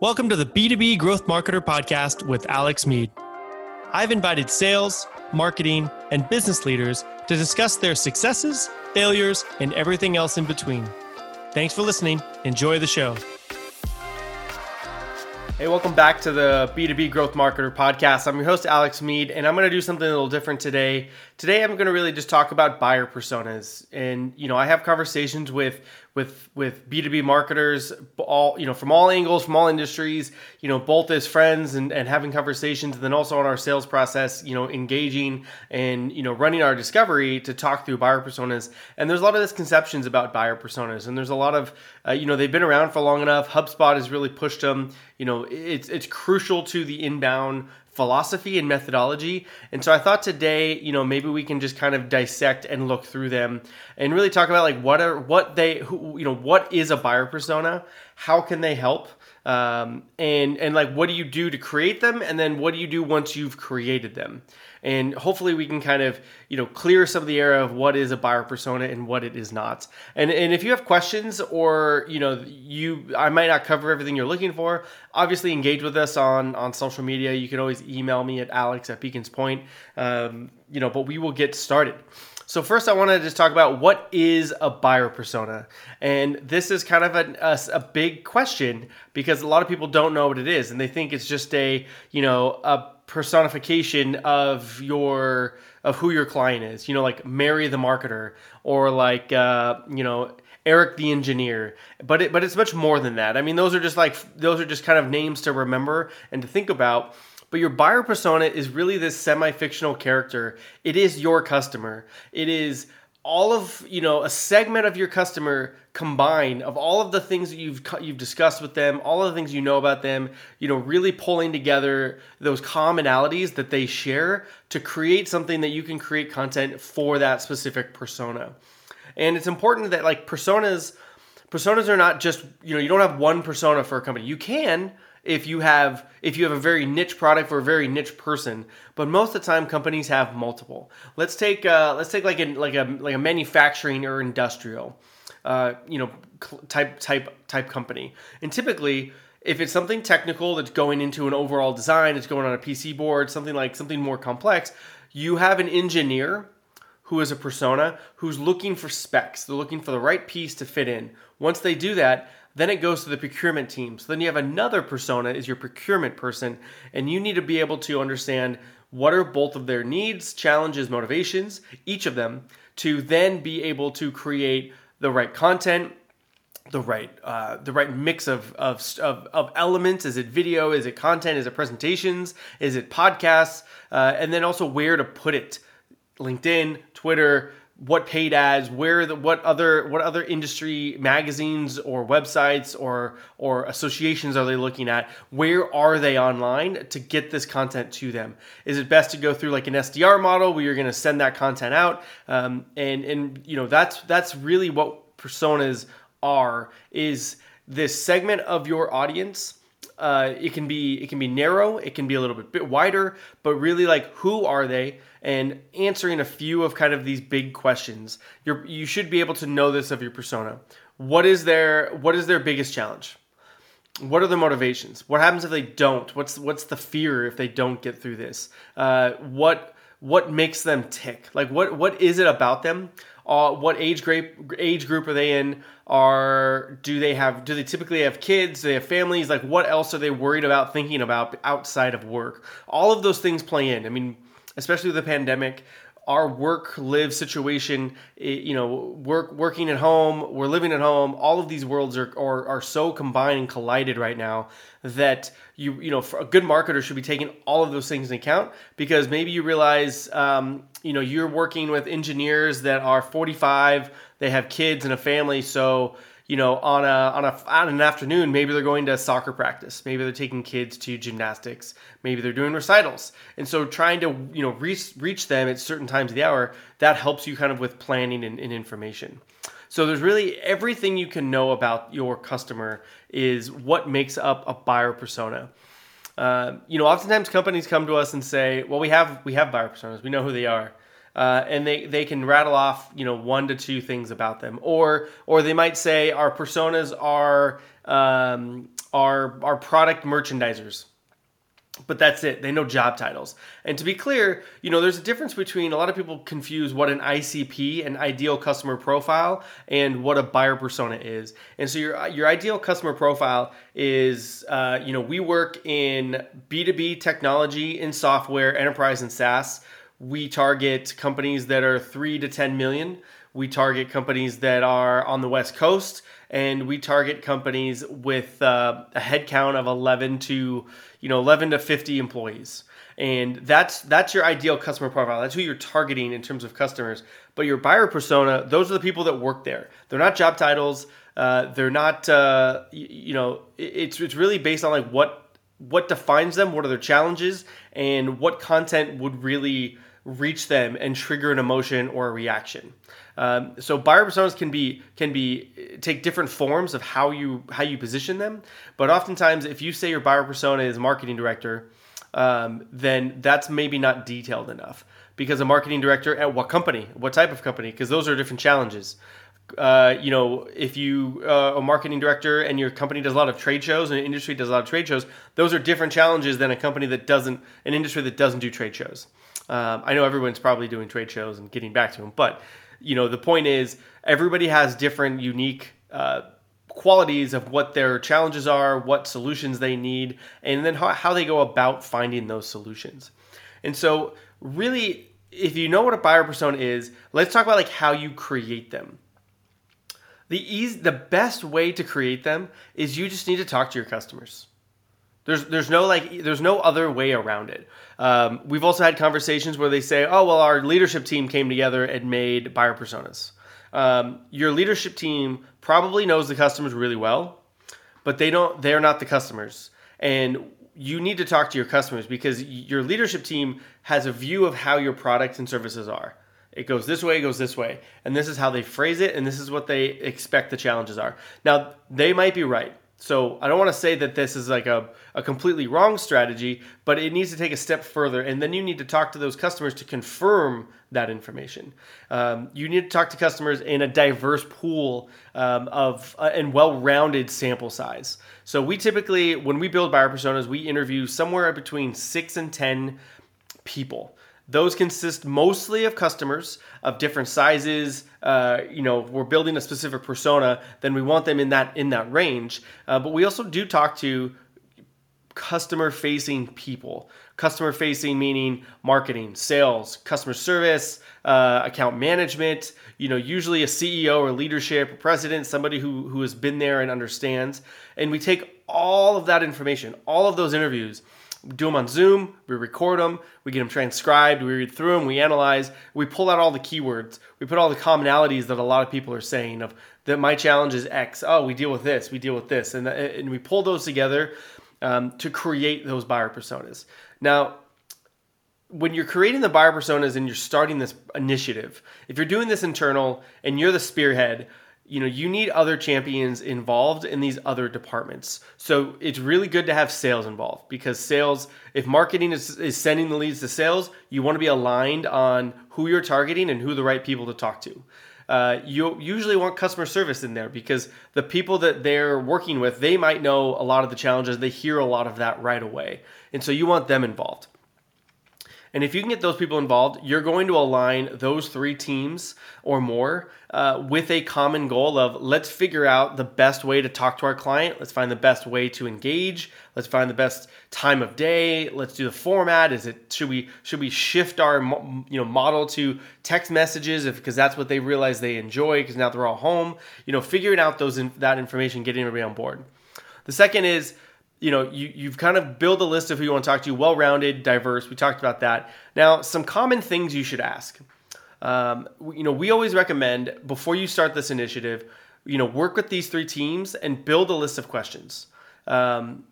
Welcome to the B2B Growth Marketer Podcast with Alex Meade. I've invited sales, marketing, and business leaders to discuss their successes, failures, and everything else in between. Thanks for listening. Enjoy the show. Hey, welcome back to the B2B Growth Marketer Podcast. I'm your host, Alex Meade, and I'm going to do something a little different today. Today, I'm going to really just talk about buyer personas. And, you know, I have conversations with with with B2B marketers all you know from all angles from all industries you know both as friends and, and having conversations and then also on our sales process you know engaging and you know running our discovery to talk through buyer personas. And there's a lot of misconceptions about buyer personas and there's a lot of uh, you know they've been around for long enough. HubSpot has really pushed them. You know it's it's crucial to the inbound philosophy and methodology. And so I thought today, you know, maybe we can just kind of dissect and look through them and really talk about like what are what they who, you know what is a buyer persona, how can they help, um, and and like what do you do to create them, and then what do you do once you've created them and hopefully we can kind of you know clear some of the air of what is a buyer persona and what it is not. And and if you have questions or you know you i might not cover everything you're looking for obviously engage with us on on social media. You can always email me at alex at beacons point. Um, you know but we will get started. So first, I want to just talk about what is a buyer persona, and this is kind of a, a, a, big question because a lot of people don't know what it is, and they think it's just a you know a personification of your of who your client is. You know, like Mary the marketer or like uh, you know Eric the engineer. But it, but it's much more than that. I mean, those are just like those are just kind of names to remember and to think about. But your buyer persona is really this semi-fictional character. It is your customer. It is all of you know a segment of your customer combined of all of the things that you've you've discussed with them all of the things you know about them you know really pulling together those commonalities that they share to create something that you can create content for that specific persona. And it's important that like personas personas are not just you know you don't have one persona for a company. You can if you have if you have a very niche product for a very niche person. But most of the time companies have multiple. Let's take uh, let's take like a like a like a manufacturing or industrial uh, you know type type type company. And typically if it's something technical that's going into an overall design it's going on a pc board something like something more complex you have an engineer who is a persona who's looking for specs. They're looking for the right piece to fit in. Once they do that then it goes to the procurement team. So then you have another persona is your procurement person, and you need to be able to understand what are both of their needs, challenges, motivations, each of them, to then be able to create the right content, the right uh, the right mix of, of, of of elements. Is it video? Is it content? Is it presentations? Is it podcasts? Uh, and then also where to put it. LinkedIn, Twitter, what paid ads, where the what other what other industry magazines or websites or or associations are they looking at? Where are they online to get this content to them? Is it best to go through like an SDR model where you're going to send that content out? Um, and and you know that's that's really what personas are is this segment of your audience uh, it can be it can be narrow, it can be a little bit, bit wider, but really like who are they? And answering a few of kind of these big questions. you you should be able to know this of your persona. What is their what is their biggest challenge? What are their motivations? What happens if they don't? What's what's the fear if they don't get through this? Uh, what what makes them tick? Like what what is it about them? Uh, what age group age group are they in? Are do they have do they typically have kids? Do they have families? Like what else are they worried about thinking about outside of work? All of those things play in. I mean, especially with the pandemic, our work live situation you know work working at home we're living at home all of these worlds are, are, are so combined and collided right now that you you know a good marketer should be taking all of those things into account because maybe you realize um, you know you're working with engineers that are 45 they have kids and a family so you know, on a on a on an afternoon, maybe they're going to soccer practice, maybe they're taking kids to gymnastics, maybe they're doing recitals, and so trying to you know reach reach them at certain times of the hour that helps you kind of with planning and, and information. So there's really everything you can know about your customer is what makes up a buyer persona. Uh, you know, oftentimes companies come to us and say, "Well, we have we have buyer personas. We know who they are." Uh, and they, they can rattle off you know one to two things about them, or or they might say our personas are um, are are product merchandisers but that's it. They know job titles. And to be clear, you know, there's a difference between a lot of people confuse what an ICP, an ideal customer profile, and what a buyer persona is. And so your your ideal customer profile is, uh, you know, we work in B2B technology in software, enterprise and SaaS. We target companies that are three to 10 million. We target companies that are on the West Coast, and we target companies with uh, a headcount of 11 to you know 11 to 50 employees. And that's that's your ideal customer profile. That's who you're targeting in terms of customers. But your buyer persona those are the people that work there. They're not job titles. Uh, they're not uh, you know it's it's really based on like what what defines them what are their challenges and what content would really reach them and trigger an emotion or a reaction um, so buyer personas can be can be take different forms of how you how you position them. But oftentimes, if you say your buyer persona is marketing director, um, then that's maybe not detailed enough because a marketing director at what company, what type of company, because those are different challenges. Uh, you know, if you uh, a marketing director and your company does a lot of trade shows and industry does a lot of trade shows, those are different challenges than a company that doesn't, an industry that doesn't do trade shows. Um, I know everyone's probably doing trade shows and getting back to them, but you know, the point is everybody has different unique uh, qualities of what their challenges are, what solutions they need, and then how, how they go about finding those solutions. And so, really, if you know what a buyer persona is, let's talk about like how you create them. The easy, the best way to create them is you just need to talk to your customers. There's there's no like there's no other way around it. Um, we've also had conversations where they say, oh well, our leadership team came together and made buyer personas. Um, your leadership team probably knows the customers really well, but they don't. They're not the customers, and you need to talk to your customers because your leadership team has a view of how your products and services are. It goes this way, it goes this way, and this is how they phrase it, and this is what they expect the challenges are. Now they might be right so I don't want to say that this is like a, a completely wrong strategy, but it needs to take a step further. And then you need to talk to those customers to confirm that information. Um, you need to talk to customers in a diverse pool um, of uh, and well-rounded sample size. So we typically, when we build buyer personas, we interview somewhere between six and ten people. Those consist mostly of customers of different sizes. Uh, you know, we're building a specific persona, then we want them in that in that range. Uh, but we also do talk to customer facing people. Customer facing meaning marketing, sales, customer service, uh, account management. You know, usually a CEO or leadership, or president, somebody who who has been there and understands. And we take all of that information, all of those interviews do them on Zoom, we record them, we get them transcribed, we read through them, we analyze, we pull out all the keywords, we put all the commonalities that a lot of people are saying of that my challenge is X. Oh, we deal with this, we deal with this, and and we pull those together um, to create those buyer personas. Now, when you're creating the buyer personas and you're starting this initiative, if you're doing this internal and you're the spearhead, you know you need other champions involved in these other departments. So it's really good to have sales involved because sales if marketing is, is sending the leads to sales you want to be aligned on who you're targeting and who the right people to talk to. Uh, you usually want customer service in there because the people that they're working with they might know a lot of the challenges they hear a lot of that right away. And so you want them involved and if you can get those people involved, you're going to align those three teams or more uh, with a common goal of let's figure out the best way to talk to our client. Let's find the best way to engage. Let's find the best time of day. Let's do the format. Is it should we should we shift our you know model to text messages if because that's what they realize they enjoy because now they're all home. You know, figuring out those that information, getting everybody on board. The second is you know, you, you've kind of built a list of who you want to talk to, well rounded, diverse. We talked about that. Now, some common things you should ask. Um, you know, we always recommend before you start this initiative, you know, work with these three teams and build a list of questions. Um,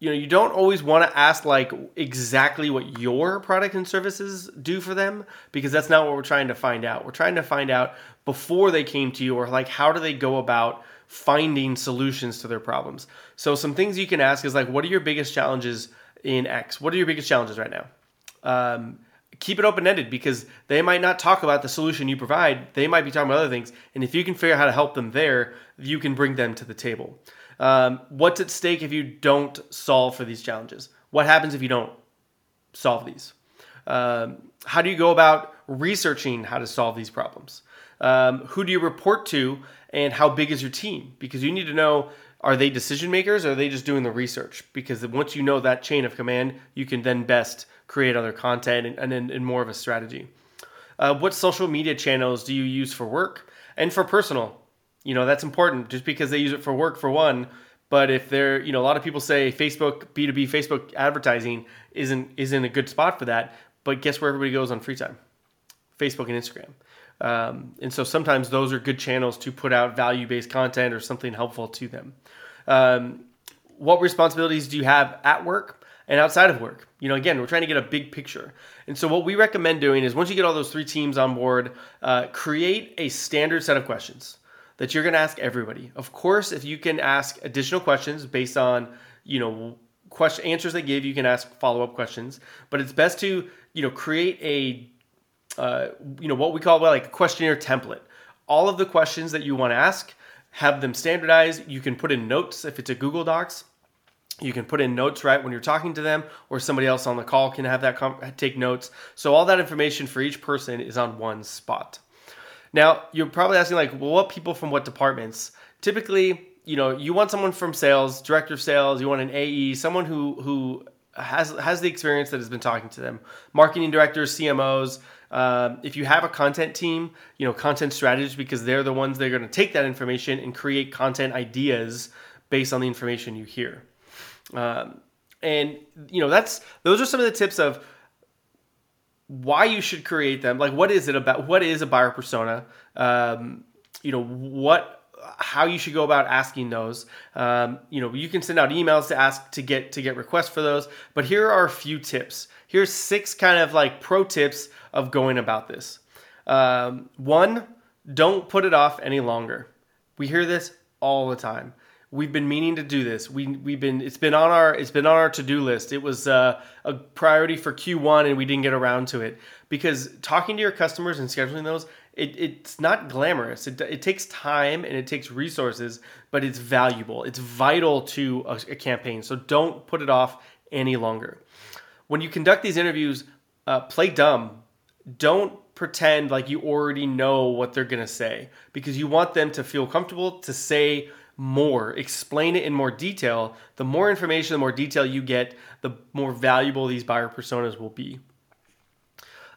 you know, you don't always want to ask like exactly what your product and services do for them because that's not what we're trying to find out. We're trying to find out before they came to you or like how do they go about finding solutions to their problems. So some things you can ask is like, what are your biggest challenges in X? What are your biggest challenges right now? Um, keep it open ended because they might not talk about the solution you provide. They might be talking about other things. And if you can figure out how to help them there, you can bring them to the table. Um, what's at stake if you don't solve for these challenges? What happens if you don't solve these? Um, how do you go about researching how to solve these problems? Um, who do you report to, and how big is your team? Because you need to know are they decision makers or are they just doing the research? Because once you know that chain of command, you can then best create other content and, and, and more of a strategy. Uh, what social media channels do you use for work and for personal? You know, that's important just because they use it for work for one. But if they're, you know, a lot of people say Facebook, B2B, Facebook advertising isn't isn't a good spot for that. But guess where everybody goes on free time? Facebook and Instagram. Um, and so sometimes those are good channels to put out value based content or something helpful to them. Um, what responsibilities do you have at work and outside of work? You know, again, we're trying to get a big picture. And so what we recommend doing is once you get all those three teams on board, uh, create a standard set of questions that you're going to ask everybody. Of course, if you can ask additional questions based on, you know, question answers they give, you can ask follow up questions. But it's best to, you know, create a uh, you know what we call like a questionnaire template. All of the questions that you want to ask, have them standardized. You can put in notes if it's a Google Docs. You can put in notes right when you're talking to them, or somebody else on the call can have that com- take notes. So all that information for each person is on one spot. Now you're probably asking like, well, what people from what departments? Typically, you know, you want someone from sales, director of sales. You want an AE, someone who who has has the experience that has been talking to them. Marketing directors, CMOs, um, if you have a content team, you know, content strategists, because they're the ones that are going to take that information and create content ideas based on the information you hear. Um, and you know, that's those are some of the tips of why you should create them. Like, what is it about? What is a buyer persona? Um, you know, what how you should go about asking those. Um, you know, you can send out emails to ask to get to get requests for those. But here are a few tips. Here's six kind of like pro tips of going about this. Um, one, don't put it off any longer. We hear this all the time. We've been meaning to do this. We we've been it's been on our it's been on our to do list. It was uh, a priority for Q1 and we didn't get around to it because talking to your customers and scheduling those it, it's not glamorous. It, it takes time and it takes resources, but it's valuable. It's vital to a, a campaign. So don't put it off any longer. When you conduct these interviews, uh, play dumb. Don't pretend like you already know what they're going to say because you want them to feel comfortable to say more, explain it in more detail. The more information, the more detail you get, the more valuable these buyer personas will be.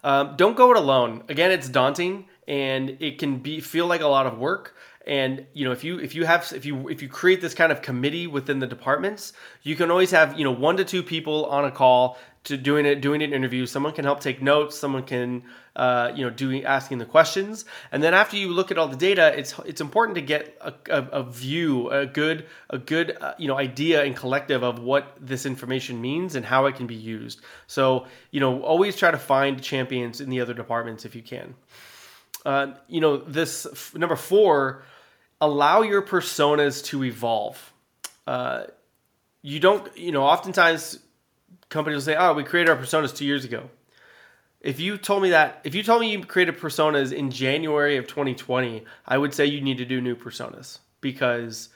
Um, don't go it alone. Again, it's daunting and it can be feel like a lot of work. And you know if you if you have if you if you create this kind of committee within the departments you can always have you know one to two people on a call to doing it doing an interview. Someone can help take notes. Someone can uh, you know doing asking the questions. And then after you look at all the data it's it's important to get a, a, a view a good a good uh, you know idea and collective of what this information means and how it can be used. So you know always try to find champions in the other departments if you can uh, you know, this f- number four, allow your personas to evolve. Uh, you don't, you know, oftentimes companies will say, "Oh, we created our personas two years ago." If you told me that, if you told me you created personas in January of 2020, I would say you need to do new personas because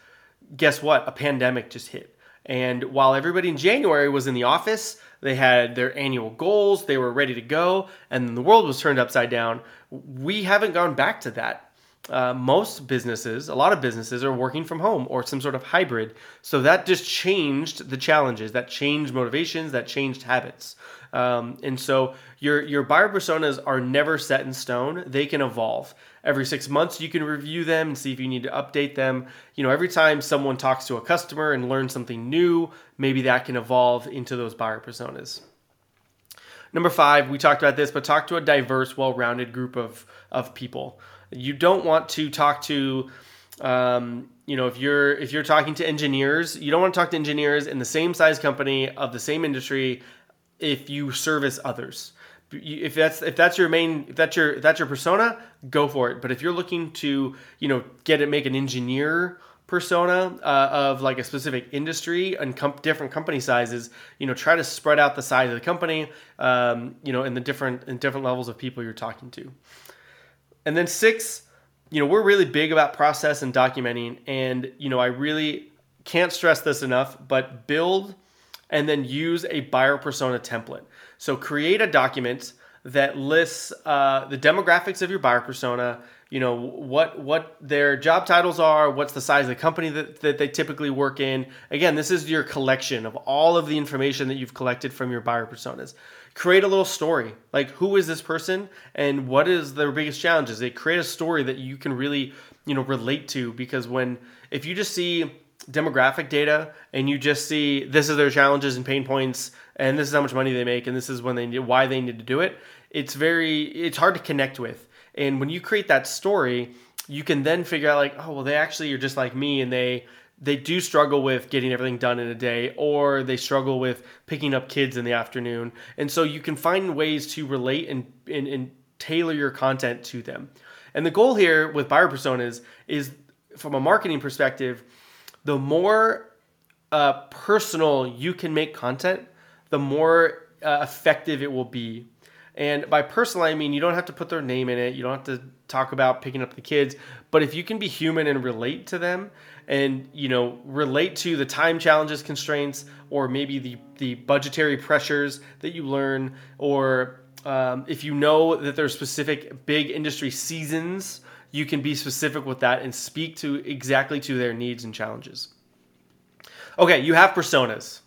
guess what? A pandemic just hit. And while everybody in January was in the office, they had their annual goals, they were ready to go, and the world was turned upside down. We haven't gone back to that. Uh, most businesses, a lot of businesses, are working from home or some sort of hybrid. So that just changed the challenges, that changed motivations, that changed habits. Um, and so your your buyer personas are never set in stone. They can evolve. Every six months, you can review them and see if you need to update them. You know, every time someone talks to a customer and learns something new, maybe that can evolve into those buyer personas. Number five, we talked about this, but talk to a diverse, well-rounded group of of people. You don't want to talk to um, you know if you're if you're talking to engineers you don't want to talk to engineers in the same size company of the same industry if you service others. If that's if that's your main if that's your if that's your persona go for it. But if you're looking to you know get it make an engineer persona uh, of like a specific industry and com- different company sizes you know try to spread out the size of the company um, you know in the different in different levels of people you're talking to and then six you know we're really big about process and documenting. And you know i really can't stress this enough, but build and then use a buyer persona template. So create a document that lists uh, the demographics of your buyer persona, you know what what their job titles are what's the size of the company that, that they typically work in. Again this is your collection of all of the information that you've collected from your buyer personas create a little story. Like who is this person and what is their biggest challenges they create a story that you can really you know relate to? Because when if you just see demographic data and you just see this is their challenges and pain points and this is how much money they make and this is when they need why they need to do it it's very it's hard to connect with. And when you create that story, you can then figure out like, oh, well, they actually are just like me and they they do struggle with getting everything done in a day or they struggle with picking up kids in the afternoon. And so you can find ways to relate and, and, and tailor your content to them. And the goal here with buyer personas is from a marketing perspective, the more uh, personal you can make content, the more uh, effective it will be and by personal, I mean you don't have to put their name in it. You don't have to talk about picking up the kids. But if you can be human and relate to them, and you know relate to the time challenges, constraints, or maybe the the budgetary pressures that you learn, or um, if you know that there's specific big industry seasons, you can be specific with that and speak to exactly to their needs and challenges. Okay, you have personas.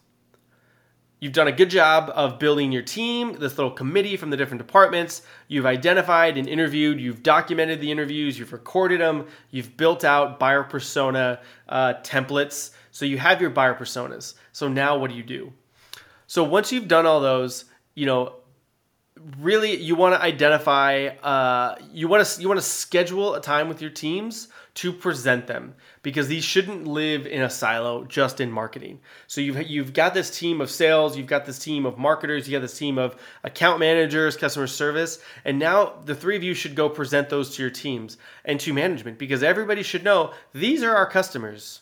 You've done a good job of building your team, this little committee from the different departments. You've identified and interviewed, you've documented the interviews, you've recorded them, you've built out buyer persona uh, templates. So you have your buyer personas. So now what do you do? So once you've done all those, you know, really you want to identify uh, you want to you want to schedule a time with your teams to present them because these shouldn't live in a silo just in marketing. So you've you've got this team of sales, you've got this team of marketers, you got this team of account managers, customer service, and now the three of you should go present those to your teams and to management because everybody should know these are our customers.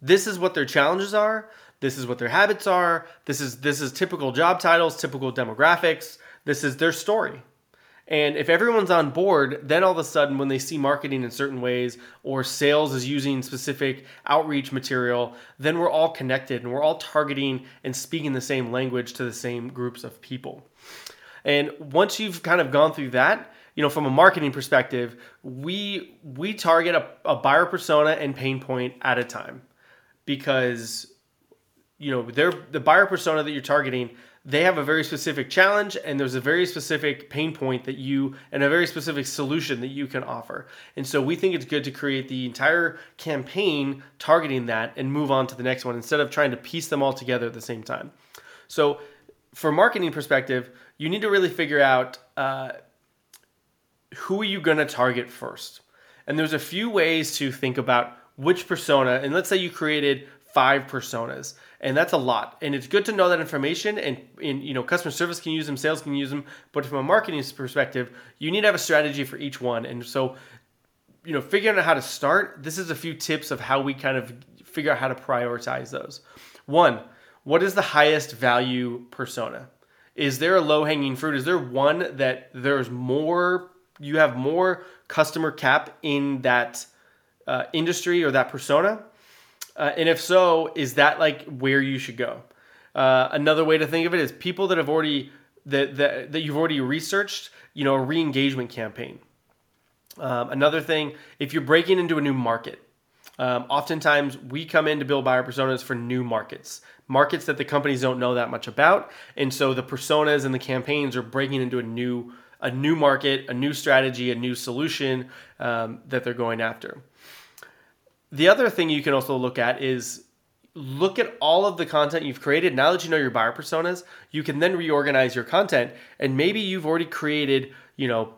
This is what their challenges are, this is what their habits are, this is this is typical job titles, typical demographics, this is their story. And if everyone's on board, then all of a sudden, when they see marketing in certain ways or sales is using specific outreach material, then we're all connected and we're all targeting and speaking the same language to the same groups of people. And once you've kind of gone through that, you know, from a marketing perspective, we we target a, a buyer persona and pain point at a time because you know they're the buyer persona that you're targeting they have a very specific challenge and there's a very specific pain point that you and a very specific solution that you can offer. And so we think it's good to create the entire campaign targeting that and move on to the next one instead of trying to piece them all together at the same time. So for marketing perspective, you need to really figure out uh, who are you going to target first. And there's a few ways to think about which persona, and let's say you created five personas and that's a lot. And it's good to know that information and, in you know customer service can use them sales can use them but from a marketing perspective you need to have a strategy for each one. And so you know figuring out how to start this is a few tips of how we kind of figure out how to prioritize those. One what is the highest value persona? Is there a low hanging fruit? Is there one that there's more you have more customer cap in that uh, industry or that persona uh, and if so, is that like where you should go? Uh, another way to think of it is people that have already that that, that you've already researched, you know, a re-engagement campaign. Um, another thing, if you're breaking into a new market, um, oftentimes we come in to build buyer personas for new markets, markets that the companies don't know that much about, and so the personas and the campaigns are breaking into a new a new market, a new strategy, a new solution um, that they're going after the other thing you can also look at is look at all of the content you've created. Now that you know your buyer personas, you can then reorganize your content. And maybe you've already created, you know,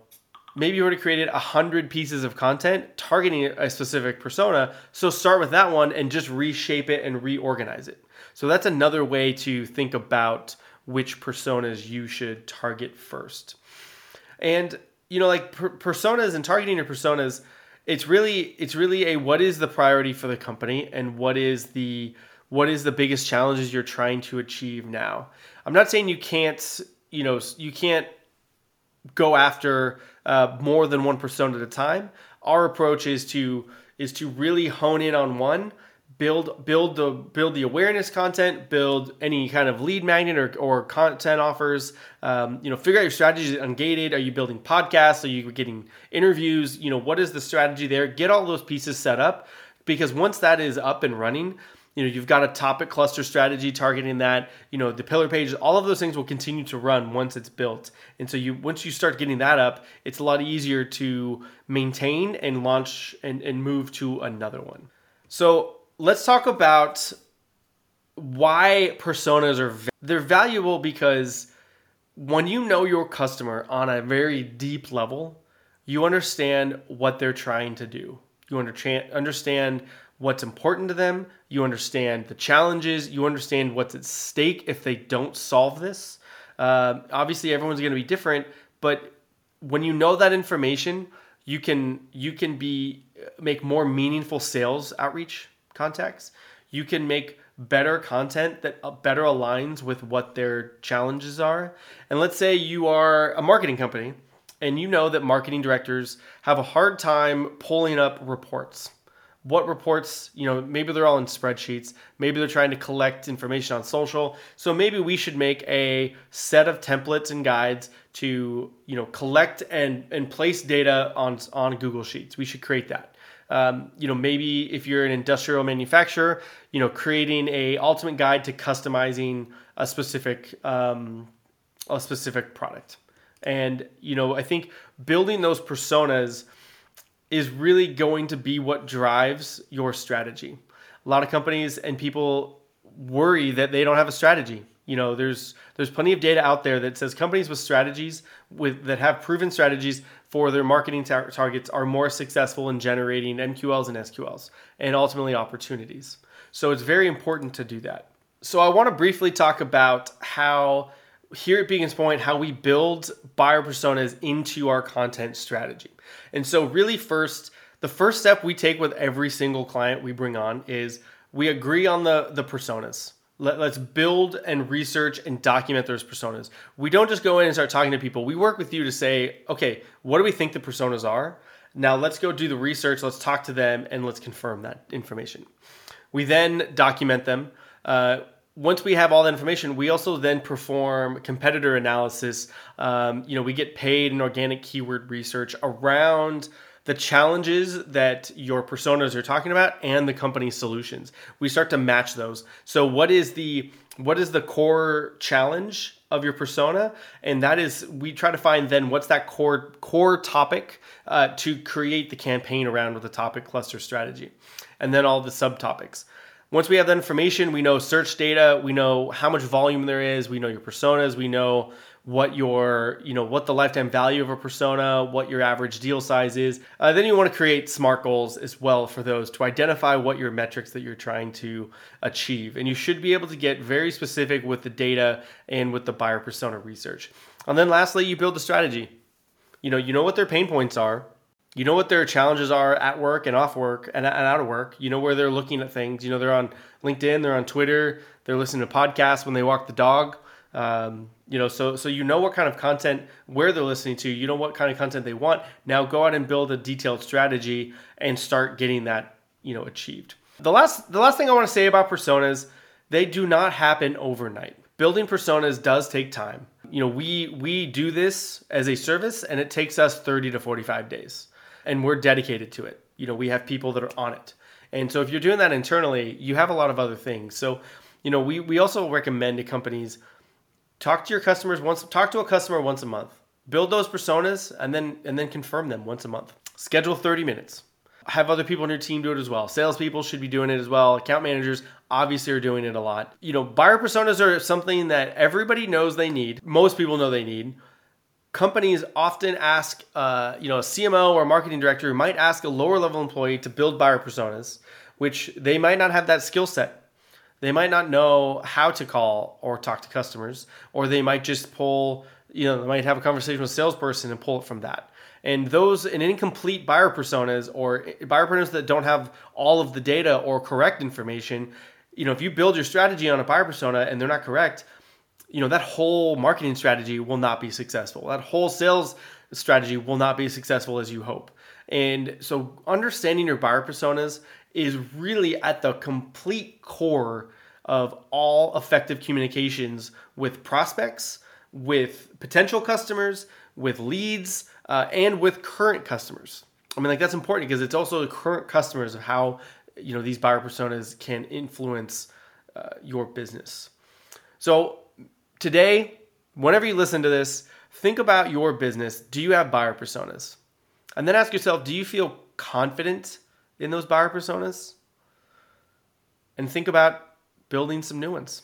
maybe you already created a hundred pieces of content targeting a specific persona. So start with that one and just reshape it and reorganize it. So that's another way to think about which personas you should target first. And you know, like per- personas and targeting your personas it's really it's really a what is the priority for the company and what is the what is the biggest challenges you're trying to achieve now? I'm not saying you can't you know you can't go after uh, more than one persona at a time. Our approach is to is to really hone in on one build build the build the awareness content build any kind of lead magnet or, or content offers. Um, you know figure out your strategy ungated. Are you building podcasts? Are you getting interviews? You know what is the strategy there? Get all those pieces set up because once that is up and running you know you've got a topic cluster strategy targeting that you know the pillar pages all of those things will continue to run once it's built. And so you once you start getting that up it's a lot easier to maintain and launch and, and move to another one. So let's talk about why personas are they're valuable because when you know your customer on a very deep level, you understand what they're trying to do. You understand what's important to them, you understand the challenges, you understand what's at stake if they don't solve this. Uh, obviously, everyone's going to be different, but when you know that information, you can you can be make more meaningful sales outreach contacts, you can make better content that uh, better aligns with what their challenges are. And let's say you are a marketing company and you know that marketing directors have a hard time pulling up reports. What reports, you know, maybe they're all in spreadsheets, maybe they're trying to collect information on social. So maybe we should make a set of templates and guides to, you know, collect and and place data on on Google Sheets. We should create that. Um, you know, maybe if you're an industrial manufacturer, you know, creating a ultimate guide to customizing a specific um, a specific product. And you know, I think building those personas is really going to be what drives your strategy. A lot of companies and people worry that they don't have a strategy. You know, there's there's plenty of data out there that says companies with strategies with that have proven strategies for their marketing tar- targets are more successful in generating MQLs and SQLs and ultimately opportunities. So it's very important to do that. So I want to briefly talk about how here at Beacons Point, how we build buyer personas into our content strategy. And so really first, the first step we take with every single client we bring on is we agree on the the personas. Let, us build and research and document those personas. We don't just go in and start talking to people. We work with you to say, okay, what do we think the personas are? Now let's go do the research, let's talk to them, and let's confirm that information. We then document them. Uh, once we have all that information, we also then perform competitor analysis. Um, you know, we get paid in organic keyword research around the challenges that your personas are talking about and the company solutions. We start to match those. So what is the what is the core challenge of your persona and that is we try to find then what's that core core topic uh, to create the campaign around with the topic cluster strategy and then all the subtopics once we have that information we know search data we know how much volume there is we know your personas we know what your you know what the lifetime value of a persona what your average deal size is. Uh, then you want to create smart goals as well for those to identify what your metrics that you're trying to achieve. And you should be able to get very specific with the data and with the buyer persona research. And then lastly you build a strategy. You know you know what their pain points are. You know what their challenges are at work and off work and, and out of work. You know where they're looking at things. You know they're on linkedin they're on twitter they're listening to podcasts when they walk the dog. Um, you know, so so you know what kind of content where they're listening to, you know what kind of content they want. Now go out and build a detailed strategy and start getting that you know achieved. The last the last thing I want to say about personas, they do not happen overnight. Building personas does take time. You know, we we do this as a service and it takes us 30 to 45 days. And we're dedicated to it. You know, we have people that are on it. And so if you're doing that internally, you have a lot of other things. So, you know, we we also recommend to companies talk to your customers once talk to a customer once a month. Build those personas and then and then confirm them once a month. Schedule 30 minutes. Have other people on your team do it as well. Salespeople should be doing it as well. Account managers obviously are doing it a lot. You know buyer personas are something that everybody knows they need. Most people know they need. Companies often ask uh, you know a cmo or a marketing director might ask a lower level employee to build buyer personas which they might not have that skill set they might not know how to call or talk to customers, or they might just pull, you know, they might have a conversation with a salesperson and pull it from that. And those in incomplete buyer personas or buyer personas that don't have all of the data or correct information, you know, if you build your strategy on a buyer persona and they're not correct, you know, that whole marketing strategy will not be successful. That whole sales strategy will not be successful as you hope. And so understanding your buyer personas is really at the complete core of all effective communications with prospects, with potential customers, with leads, uh, and with current customers. I mean, like that's important because it's also the current customers of how you know these buyer personas can influence uh, your business. So today, whenever you listen to this, think about your business. Do you have buyer personas? And then ask yourself, do you feel confident in those buyer personas? And think about building some new ones.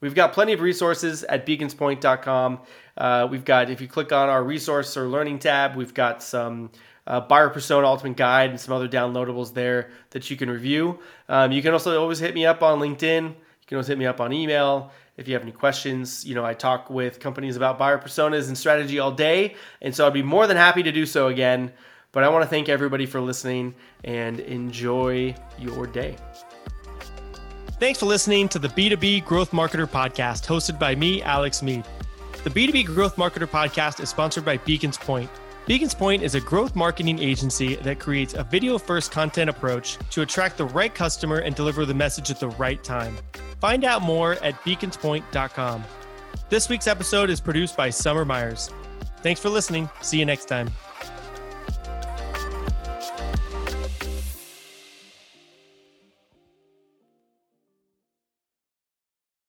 We've got plenty of resources at beaconspoint.com. Uh, we've got, if you click on our resource or learning tab, we've got some uh, buyer persona ultimate guide and some other downloadables there that you can review. Um, you can also always hit me up on LinkedIn. You can always hit me up on email if you have any questions. You know, I talk with companies about buyer personas and strategy all day, and so I'd be more than happy to do so again. But I want to thank everybody for listening and enjoy your day. Thanks for listening to the B2B Growth Marketer Podcast, hosted by me, Alex Meade. The B2B Growth Marketer Podcast is sponsored by Beacons Point. Beacons Point is a growth marketing agency that creates a video first content approach to attract the right customer and deliver the message at the right time. Find out more at beaconspoint.com. This week's episode is produced by Summer Myers. Thanks for listening. See you next time.